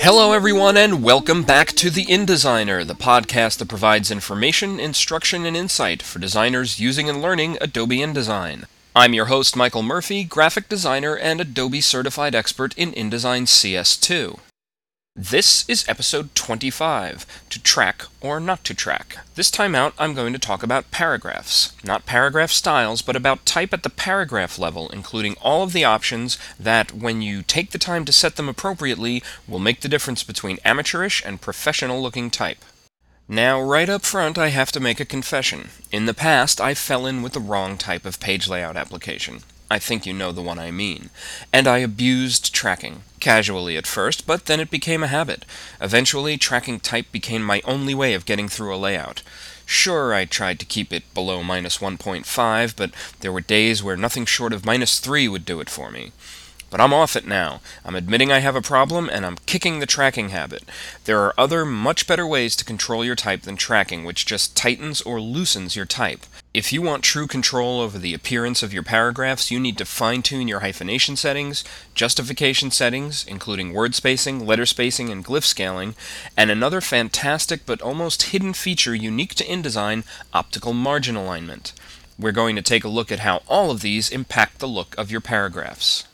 Hello, everyone, and welcome back to The InDesigner, the podcast that provides information, instruction, and insight for designers using and learning Adobe InDesign. I'm your host, Michael Murphy, graphic designer and Adobe certified expert in InDesign CS2. This is episode 25 To Track or Not to Track. This time out, I'm going to talk about paragraphs. Not paragraph styles, but about type at the paragraph level, including all of the options that, when you take the time to set them appropriately, will make the difference between amateurish and professional looking type. Now, right up front, I have to make a confession. In the past, I fell in with the wrong type of page layout application. I think you know the one I mean. And I abused tracking. Casually at first, but then it became a habit. Eventually, tracking type became my only way of getting through a layout. Sure, I tried to keep it below minus 1.5, but there were days where nothing short of minus 3 would do it for me. But I'm off it now. I'm admitting I have a problem, and I'm kicking the tracking habit. There are other, much better ways to control your type than tracking, which just tightens or loosens your type. If you want true control over the appearance of your paragraphs, you need to fine tune your hyphenation settings, justification settings, including word spacing, letter spacing, and glyph scaling, and another fantastic but almost hidden feature unique to InDesign optical margin alignment. We're going to take a look at how all of these impact the look of your paragraphs.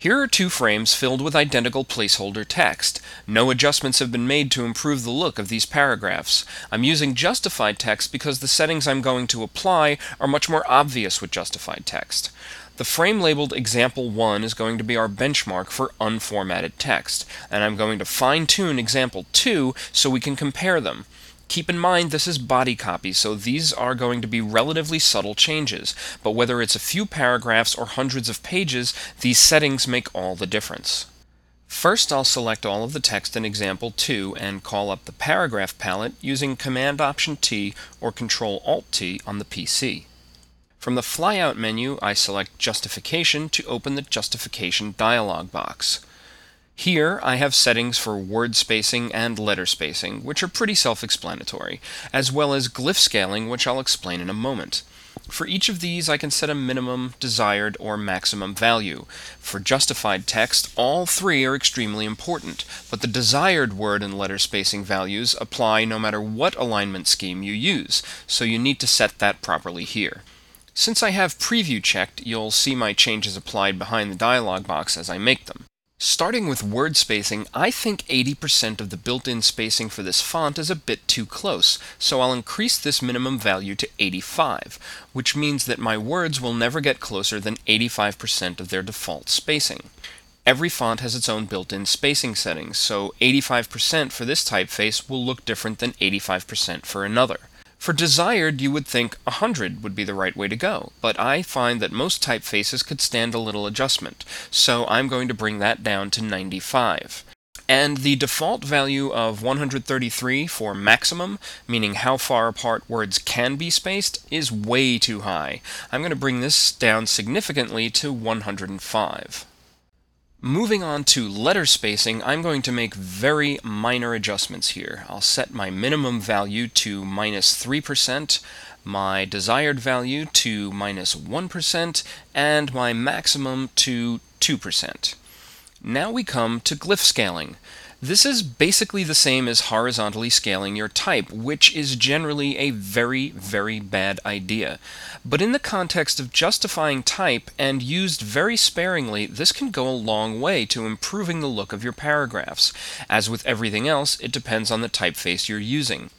Here are two frames filled with identical placeholder text. No adjustments have been made to improve the look of these paragraphs. I'm using justified text because the settings I'm going to apply are much more obvious with justified text. The frame labeled example 1 is going to be our benchmark for unformatted text, and I'm going to fine tune example 2 so we can compare them. Keep in mind this is body copy, so these are going to be relatively subtle changes, but whether it's a few paragraphs or hundreds of pages, these settings make all the difference. First, I'll select all of the text in example 2 and call up the paragraph palette using Command Option T or Control Alt T on the PC. From the flyout menu, I select Justification to open the Justification dialog box. Here I have settings for word spacing and letter spacing, which are pretty self-explanatory, as well as glyph scaling, which I'll explain in a moment. For each of these, I can set a minimum, desired, or maximum value. For justified text, all three are extremely important, but the desired word and letter spacing values apply no matter what alignment scheme you use, so you need to set that properly here. Since I have preview checked, you'll see my changes applied behind the dialog box as I make them. Starting with word spacing, I think 80% of the built-in spacing for this font is a bit too close, so I'll increase this minimum value to 85, which means that my words will never get closer than 85% of their default spacing. Every font has its own built-in spacing settings, so 85% for this typeface will look different than 85% for another. For desired, you would think 100 would be the right way to go, but I find that most typefaces could stand a little adjustment, so I'm going to bring that down to 95. And the default value of 133 for maximum, meaning how far apart words can be spaced, is way too high. I'm going to bring this down significantly to 105. Moving on to letter spacing, I'm going to make very minor adjustments here. I'll set my minimum value to minus 3%, my desired value to minus 1, and my maximum to 2%. Now we come to glyph scaling. This is basically the same as horizontally scaling your type, which is generally a very, very bad idea. But in the context of justifying type and used very sparingly, this can go a long way to improving the look of your paragraphs. As with everything else, it depends on the typeface you're using.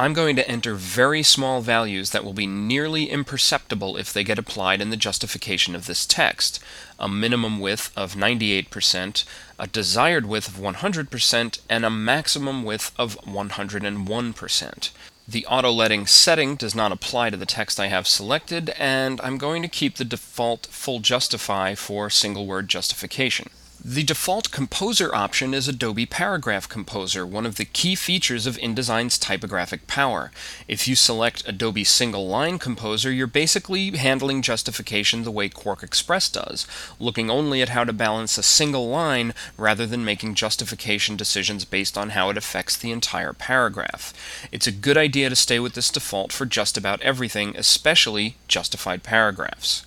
I'm going to enter very small values that will be nearly imperceptible if they get applied in the justification of this text. A minimum width of 98%, a desired width of 100%, and a maximum width of 101%. The auto-leading setting does not apply to the text I have selected, and I'm going to keep the default full justify for single word justification. The default Composer option is Adobe Paragraph Composer, one of the key features of InDesign's typographic power. If you select Adobe Single Line Composer, you're basically handling justification the way QuarkXPress does, looking only at how to balance a single line rather than making justification decisions based on how it affects the entire paragraph. It's a good idea to stay with this default for just about everything, especially justified paragraphs.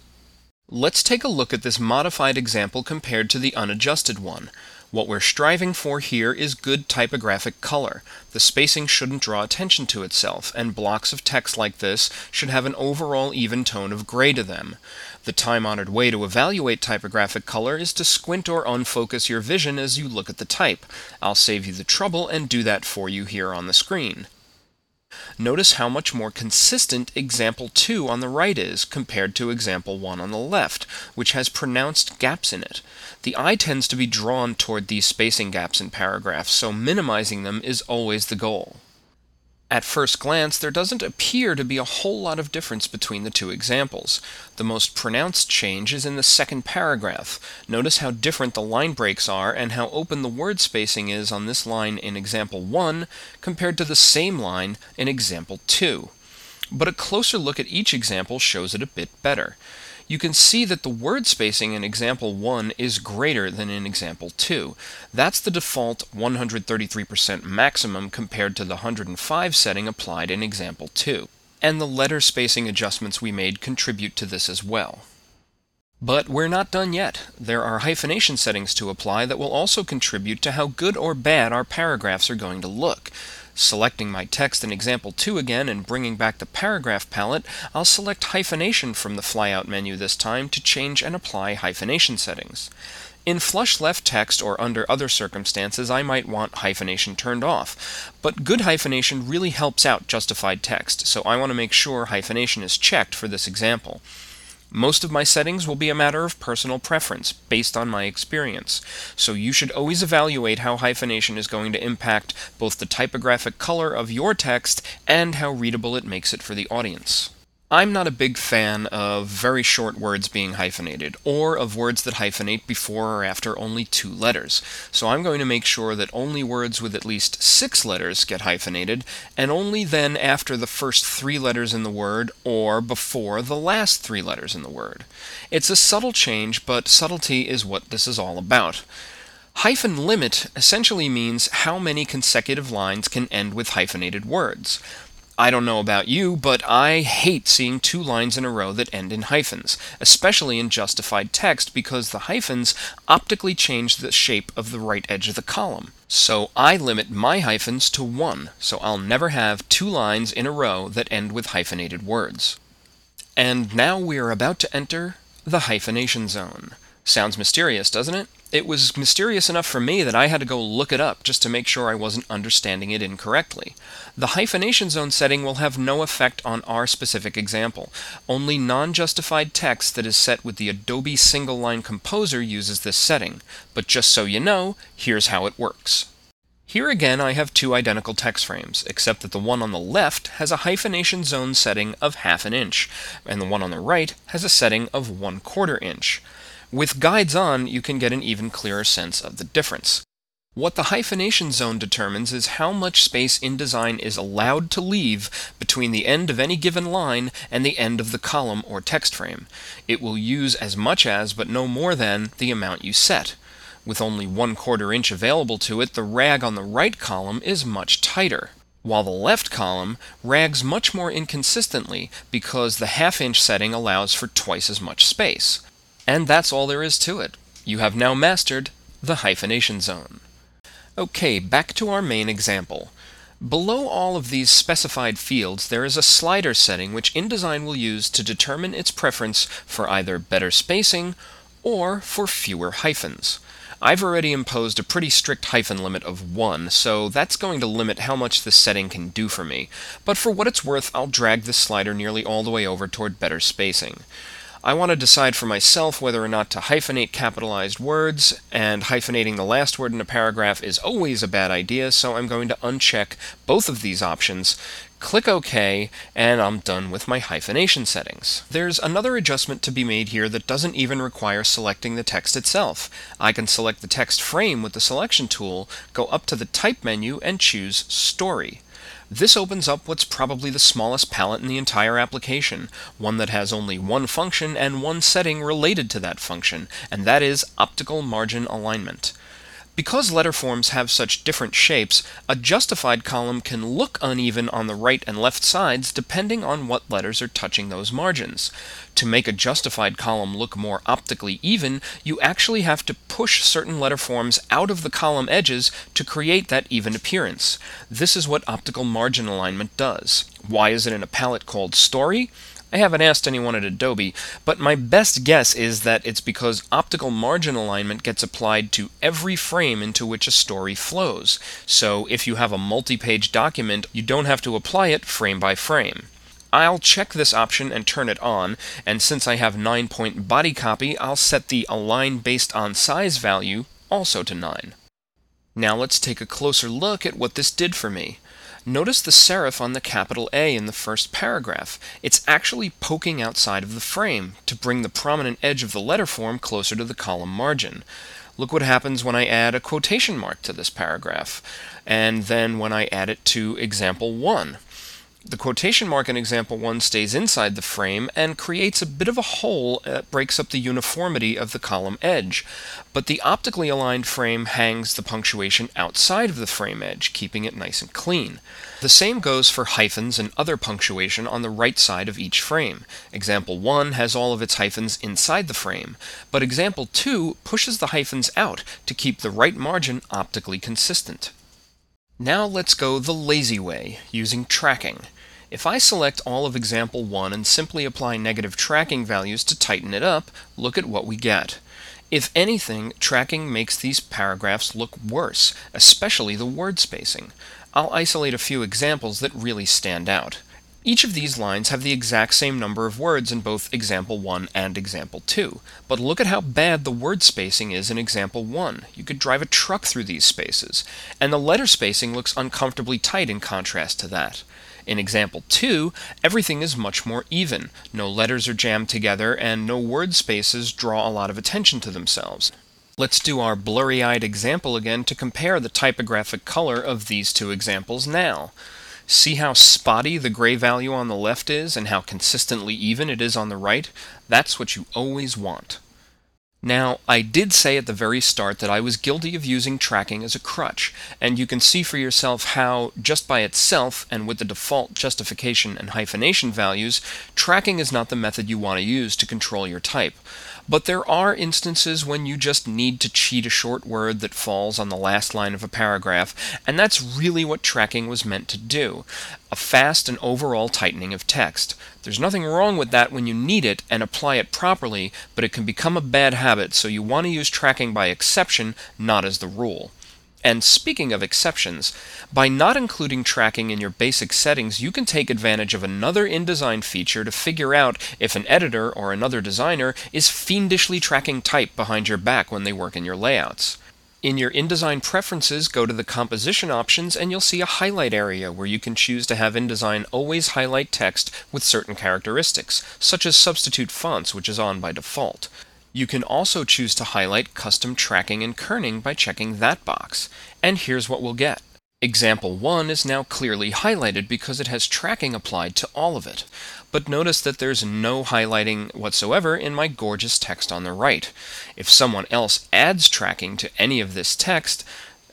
Let's take a look at this modified example compared to the unadjusted one. What we're striving for here is good typographic color. The spacing shouldn't draw attention to itself, and blocks of text like this should have an overall even tone of gray to them. The time-honored way to evaluate typographic color is to squint or unfocus your vision as you look at the type. I'll save you the trouble and do that for you here on the screen. Notice how much more consistent example 2 on the right is compared to example 1 on the left, which has pronounced gaps in it. The eye tends to be drawn toward these spacing gaps in paragraphs, so minimizing them is always the goal. At first glance, there doesn't appear to be a whole lot of difference between the two examples. The most pronounced change is in the second paragraph. Notice how different the line breaks are and how open the word spacing is on this line in example 1 compared to the same line in example 2. But a closer look at each example shows it a bit better you can see that the word spacing in example 1 is greater than in example 2. That's the default 133% maximum compared to the 105 setting applied in example 2. And the letter spacing adjustments we made contribute to this as well. But we're not done yet. There are hyphenation settings to apply that will also contribute to how good or bad our paragraphs are going to look. Selecting my text in example 2 again and bringing back the paragraph palette, I'll select hyphenation from the flyout menu this time to change and apply hyphenation settings. In flush left text or under other circumstances, I might want hyphenation turned off. But good hyphenation really helps out justified text, so I want to make sure hyphenation is checked for this example. Most of my settings will be a matter of personal preference, based on my experience, so you should always evaluate how hyphenation is going to impact both the typographic color of your text and how readable it makes it for the audience. I'm not a big fan of very short words being hyphenated, or of words that hyphenate before or after only two letters. So I'm going to make sure that only words with at least six letters get hyphenated, and only then after the first three letters in the word, or before the last three letters in the word. It's a subtle change, but subtlety is what this is all about. Hyphen limit essentially means how many consecutive lines can end with hyphenated words. I don't know about you, but I hate seeing two lines in a row that end in hyphens, especially in justified text because the hyphens optically change the shape of the right edge of the column. So I limit my hyphens to one, so I'll never have two lines in a row that end with hyphenated words. And now we are about to enter the hyphenation zone. Sounds mysterious, doesn't it? It was mysterious enough for me that I had to go look it up just to make sure I wasn't understanding it incorrectly. The hyphenation zone setting will have no effect on our specific example. Only non-justified text that is set with the Adobe Single Line Composer uses this setting. But just so you know, here's how it works. Here again I have two identical text frames, except that the one on the left has a hyphenation zone setting of half an inch, and the one on the right has a setting of one quarter inch. With guides on, you can get an even clearer sense of the difference. What the hyphenation zone determines is how much space InDesign is allowed to leave between the end of any given line and the end of the column or text frame. It will use as much as, but no more than, the amount you set. With only one quarter inch available to it, the rag on the right column is much tighter while the left column rags much more inconsistently because the half inch setting allows for twice as much space. And that's all there is to it. You have now mastered the hyphenation zone. Okay, back to our main example. Below all of these specified fields, there is a slider setting which InDesign will use to determine its preference for either better spacing or for fewer hyphens. I've already imposed a pretty strict hyphen limit of 1, so that's going to limit how much this setting can do for me, but for what it's worth I'll drag this slider nearly all the way over toward better spacing. I want to decide for myself whether or not to hyphenate capitalized words, and hyphenating the last word in a paragraph is always a bad idea, so I'm going to uncheck both of these options, click OK, and I'm done with my hyphenation settings. There's another adjustment to be made here that doesn't even require selecting the text itself. I can select the text frame with the selection tool, go up to the type menu, and choose Story. This opens up what's probably the smallest palette in the entire application, one that has only one function and one setting related to that function, and that is optical margin alignment. Because letter forms have such different shapes, a justified column can look uneven on the right and left sides depending on what letters are touching those margins. To make a justified column look more optically even, you actually have to push certain letter forms out of the column edges to create that even appearance. This is what optical margin alignment does. Why is it in a palette called Story? I haven't asked anyone at Adobe, but my best guess is that it's because optical margin alignment gets applied to every frame into which a story flows. So if you have a multi-page document, you don't have to apply it frame by frame. I'll check this option and turn it on, and since I have 9 point body copy, I'll set the align based on size value also to 9. Now let's take a closer look at what this did for me. Notice the serif on the capital A in the first paragraph. It's actually poking outside of the frame to bring the prominent edge of the letter form closer to the column margin. Look what happens when I add a quotation mark to this paragraph, and then when I add it to example 1. The quotation mark in example 1 stays inside the frame and creates a bit of a hole that breaks up the uniformity of the column edge, but the optically aligned frame hangs the punctuation outside of the frame edge, keeping it nice and clean. The same goes for hyphens and other punctuation on the right side of each frame. Example 1 has all of its hyphens inside the frame, but example 2 pushes the hyphens out to keep the right margin optically consistent. Now let's go the lazy way, using tracking. If I select all of example 1 and simply apply negative tracking values to tighten it up, look at what we get. If anything, tracking makes these paragraphs look worse, especially the word spacing. I'll isolate a few examples that really stand out. Each of these lines have the exact same number of words in both example 1 and example 2, but look at how bad the word spacing is in example 1. You could drive a truck through these spaces, and the letter spacing looks uncomfortably tight in contrast to that. In example 2, everything is much more even. No letters are jammed together, and no word spaces draw a lot of attention to themselves. Let's do our blurry-eyed example again to compare the typographic color of these two examples now. See how spotty the gray value on the left is and how consistently even it is on the right? That's what you always want. Now, I did say at the very start that I was guilty of using tracking as a crutch, and you can see for yourself how, just by itself and with the default justification and hyphenation values, tracking is not the method you want to use to control your type. But there are instances when you just need to cheat a short word that falls on the last line of a paragraph, and that's really what tracking was meant to do a fast and overall tightening of text. There's nothing wrong with that when you need it and apply it properly, but it can become a bad habit, so you want to use tracking by exception, not as the rule. And speaking of exceptions, by not including tracking in your basic settings, you can take advantage of another InDesign feature to figure out if an editor or another designer is fiendishly tracking type behind your back when they work in your layouts. In your InDesign preferences, go to the composition options and you'll see a highlight area where you can choose to have InDesign always highlight text with certain characteristics, such as substitute fonts, which is on by default. You can also choose to highlight custom tracking and kerning by checking that box. And here's what we'll get. Example 1 is now clearly highlighted because it has tracking applied to all of it. But notice that there's no highlighting whatsoever in my gorgeous text on the right. If someone else adds tracking to any of this text,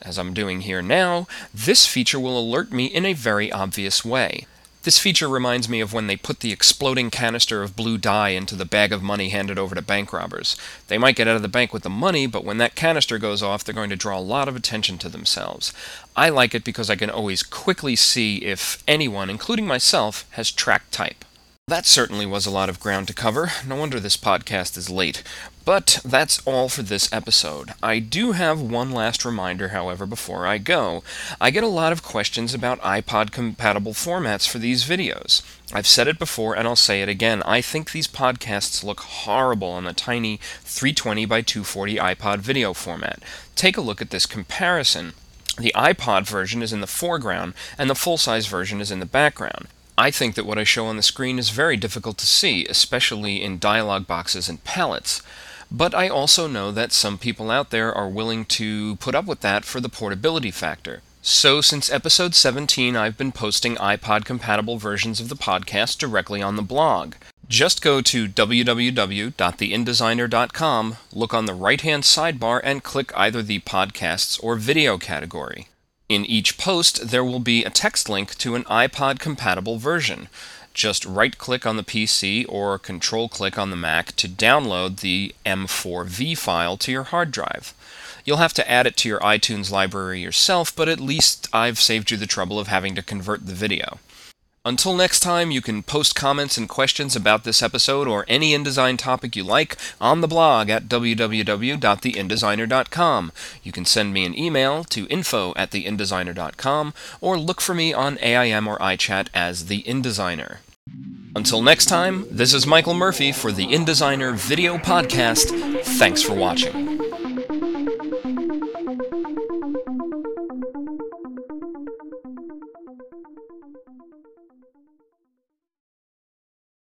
as I'm doing here now, this feature will alert me in a very obvious way. This feature reminds me of when they put the exploding canister of blue dye into the bag of money handed over to bank robbers. They might get out of the bank with the money, but when that canister goes off, they're going to draw a lot of attention to themselves. I like it because I can always quickly see if anyone, including myself, has track type. That certainly was a lot of ground to cover. No wonder this podcast is late. But that's all for this episode. I do have one last reminder, however, before I go. I get a lot of questions about iPod compatible formats for these videos. I've said it before and I'll say it again. I think these podcasts look horrible on the tiny 320 by 240 iPod video format. Take a look at this comparison. The iPod version is in the foreground and the full size version is in the background. I think that what I show on the screen is very difficult to see, especially in dialog boxes and palettes. But I also know that some people out there are willing to put up with that for the portability factor. So, since episode 17, I've been posting iPod compatible versions of the podcast directly on the blog. Just go to www.theindesigner.com, look on the right hand sidebar, and click either the podcasts or video category. In each post, there will be a text link to an iPod compatible version. Just right click on the PC or control click on the Mac to download the M4V file to your hard drive. You'll have to add it to your iTunes library yourself, but at least I've saved you the trouble of having to convert the video. Until next time, you can post comments and questions about this episode or any InDesign topic you like on the blog at www.theindesigner.com. You can send me an email to info at theindesigner.com or look for me on AIM or iChat as The InDesigner. Until next time, this is Michael Murphy for the InDesigner Video Podcast. Thanks for watching.